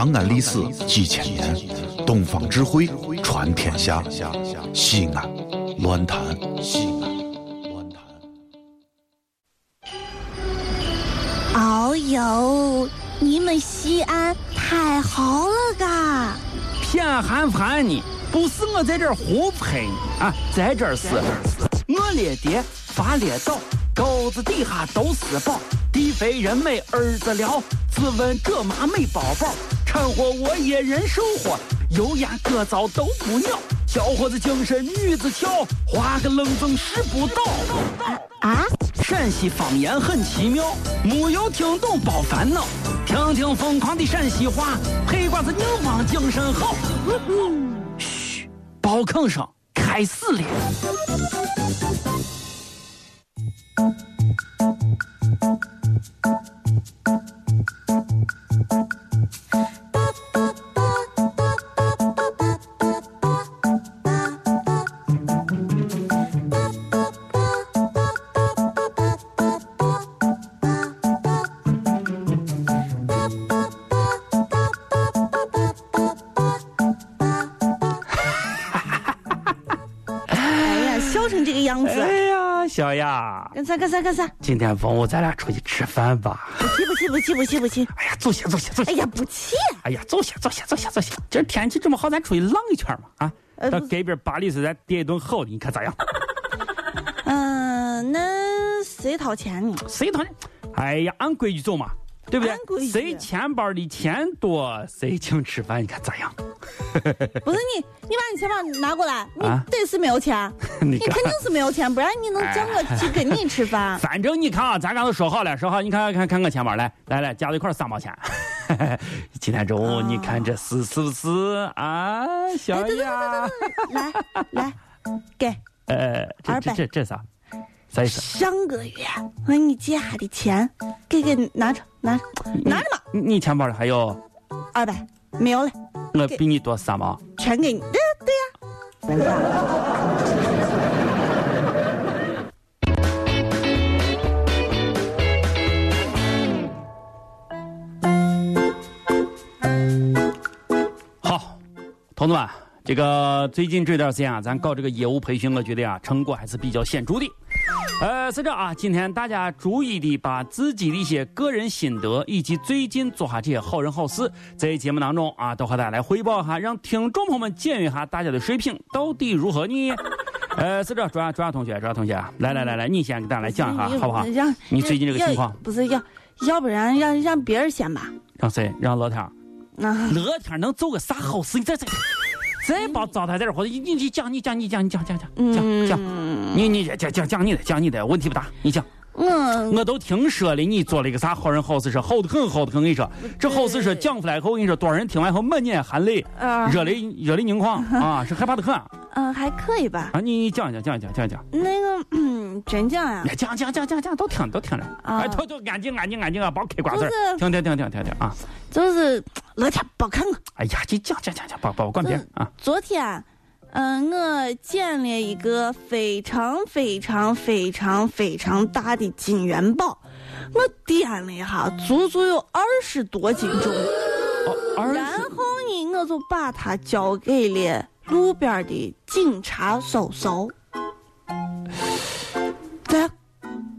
长安历史几千年，东方智慧传天下。西安，乱谈西安，乱谈。哦呦，你们西安太好了嘎！偏寒寒你，不是我在这儿胡喷你啊，在这儿是，我列爹发列倒，沟子底下都是宝，地肥人美儿子了，自问这妈没宝宝，掺和我也人生火，油盐各糟都不尿，小伙子精神女子俏，画个冷风使不倒。啊，陕西方言很奇妙，没有听懂别烦恼，听听疯狂的陕西话，黑瓜子硬邦精神好。嘘，包坑声开始了。成这个样子，哎呀，小雅，干啥干啥干啥？今天中午咱俩出去吃饭吧？不去不去不去不去不去！哎呀，走些走些走些。哎呀，不去！哎呀，走些走些走些走些。今儿天气这么好，咱出去浪一圈嘛？啊，到隔壁巴黎斯咱点一顿好的，你看咋样？嗯、那谁掏钱呢？谁掏呢？哎呀，按规矩走嘛，对不对按规？矩谁钱包里钱多，谁请吃饭，你看咋样？不是你，你把你钱包拿过来，你啊得是没有钱，你 你肯定是没有钱，不然你能叫我去跟你吃饭？反正你看啊，咱刚才说好了，说好，你看看看我钱包，来来来，加到一块三毛钱。今天中午哦你看这是是不是啊，小哎，对对对雅？对对，来来，给。呃，这这这这啥？啥意思？上个月我给你借下的钱，给给拿着拿着拿着嘛，你你钱包里还有二百没有了，我比你多三毛。全给你。对对呀、好，同志们，这个最近这段时间啊，咱搞这个业务培训，我觉得啊，成果还是比较显著的。呃，是这啊，今天大家注意的把自己的一些个人心得以及最近做下这些好人好事，在节目当中啊，都和大家来汇报一下，让听众朋友们检阅一下大家的水平到底如何呢？呃，是这，卓亚卓亚同学，卓亚同学，来来来来，你先给大家来讲一下，好不好？让你最近这个情况不是要，要不然让让别人先吧。让谁？让老天 乐天能做个啥好事？你这这，再把糟蹋在这儿，或者你你你讲你讲你讲你讲讲讲讲讲，你你讲讲讲你的讲你的，问题不大，你讲。我我都听说了，你做了一个啥好人好事，说好的很，好的很。我跟你说，这好事说讲出来以后，我跟你说，多少人听完以后满眼含泪，呃热泪热泪盈眶啊，是害怕的很 嗯、还可以吧。啊！你你讲一讲讲一讲讲一讲，那个嗯，真讲呀、哎讲讲讲讲讲，都听都听着，啊哎，都都安静安静安静啊，别开瓜子儿就是，听听听听听听啊！就是乐天别看我。哎呀，你讲讲讲讲，别别管别人啊！昨天，嗯、我捡了一个非常非常非常非常大的金元宝，我掂了一下，足足有二十多斤重。然后呢，我就把它交给了路边的警察叔叔。咋样？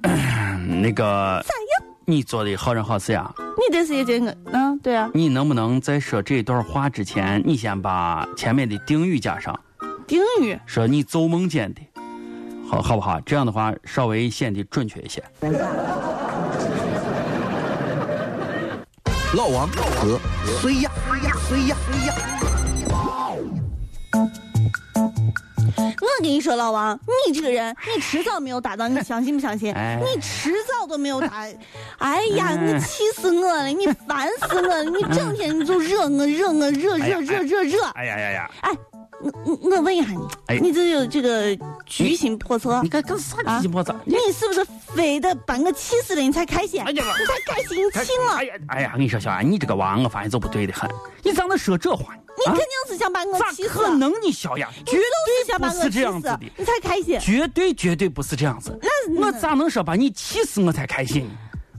那个咋样？你做的好人好事呀，你这是一件个，嗯，对啊，你能不能在说这段话之前，你先把前面的定语加上，定语。说你做梦见的，好好不好？这样的话稍微显得准确一些。老王和谁呀？谁呀？谁呀？谁呀？我跟你说，老王，你这个人，你迟早没有达到，你相信不相信？哎你迟早都没有达。哎呀，你气死我了！你烦死我了！你整天你就惹我，惹我，惹惹惹惹惹！哎呀呀呀！哎，我我我问一下你，哎你这有这个居心叵测你，干干啥啊鸡婆子？你是不是非得把我气死了你才开心？哎呀你才开心，你哎，呀哎呀！我跟你说，小安，你这个娃，我发现就不对的很。你咋能说这话呢？你肯定是想把我气死。可能？你小雅，绝对是想把我气死你才开心。绝对绝对不是这样子。那我咋能说把你气死我才开心呢？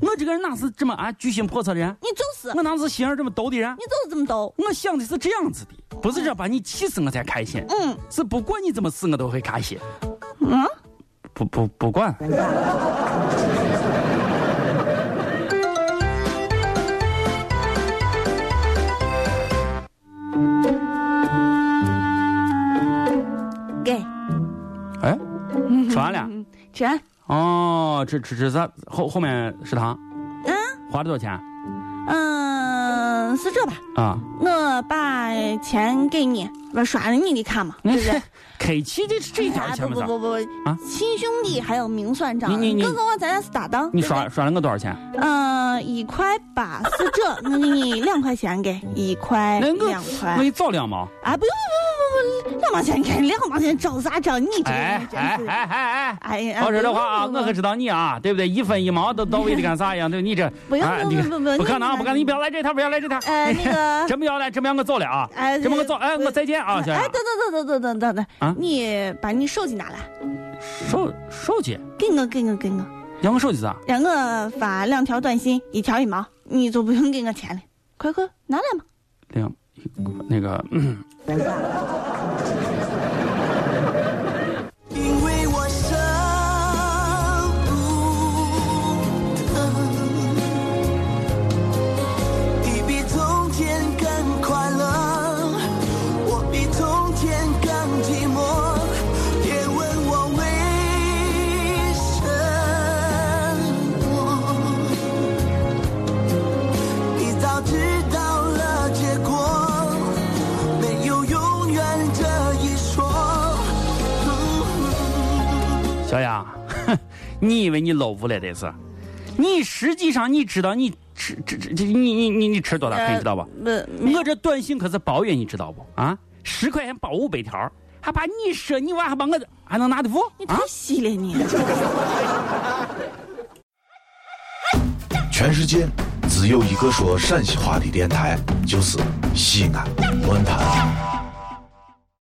我这个人哪是这么啊居心叵测的人？你就是，我哪是心眼这么毒的人？你就是这么毒。我想的是这样子的，不是说把你气死我才开心，嗯是不管你怎么死我都会开心。嗯，不不不管，给，哎，吃完了。嗯，吃完。哦，吃吃吃啥？后后面食堂嗯花了多少钱嗯，是这吧？啊？我把钱给你，不刷了你的卡嘛，对不对？客气的这点哎钱不？不不不不，啊亲兄弟还有明算账，你你你更何况咱俩是搭档。你刷刷了我多少钱？嗯，一块八是这，我给你两块钱给，一块两块我给你找两毛。啊！不用不不不，两毛钱给两毛钱，找啥找？你这个哎哎哎哎哎！哎呀，说实话啊，我可知道你啊，对不对？一分一毛都到位的干啥一样？对，你这不用不不不不不可能，不可能！你不要来这套，不要来这套。哎那个 真不要来，真不要我走了啊！哎真不我走，哎，不我再见啊，小哎，杨等。等等等等等等啊等，你把你手机拿来，手手机，给我给我给我，要我手机咋？让我发两条短信，一条一毛，你就不用给我钱了，快快拿来嘛！两那个，嗯，小杨，哼 你以为你 low 了这是？你实际上你知道你吃吃吃这你你你你吃多大亏知道吧？不，没我这短信可是包月，你知道不？啊，十块钱包五百条，还把你说你娃还把我还能拿得住啊你太？细了你。全世界只有一个说陕西话的电台，就是西安论坛。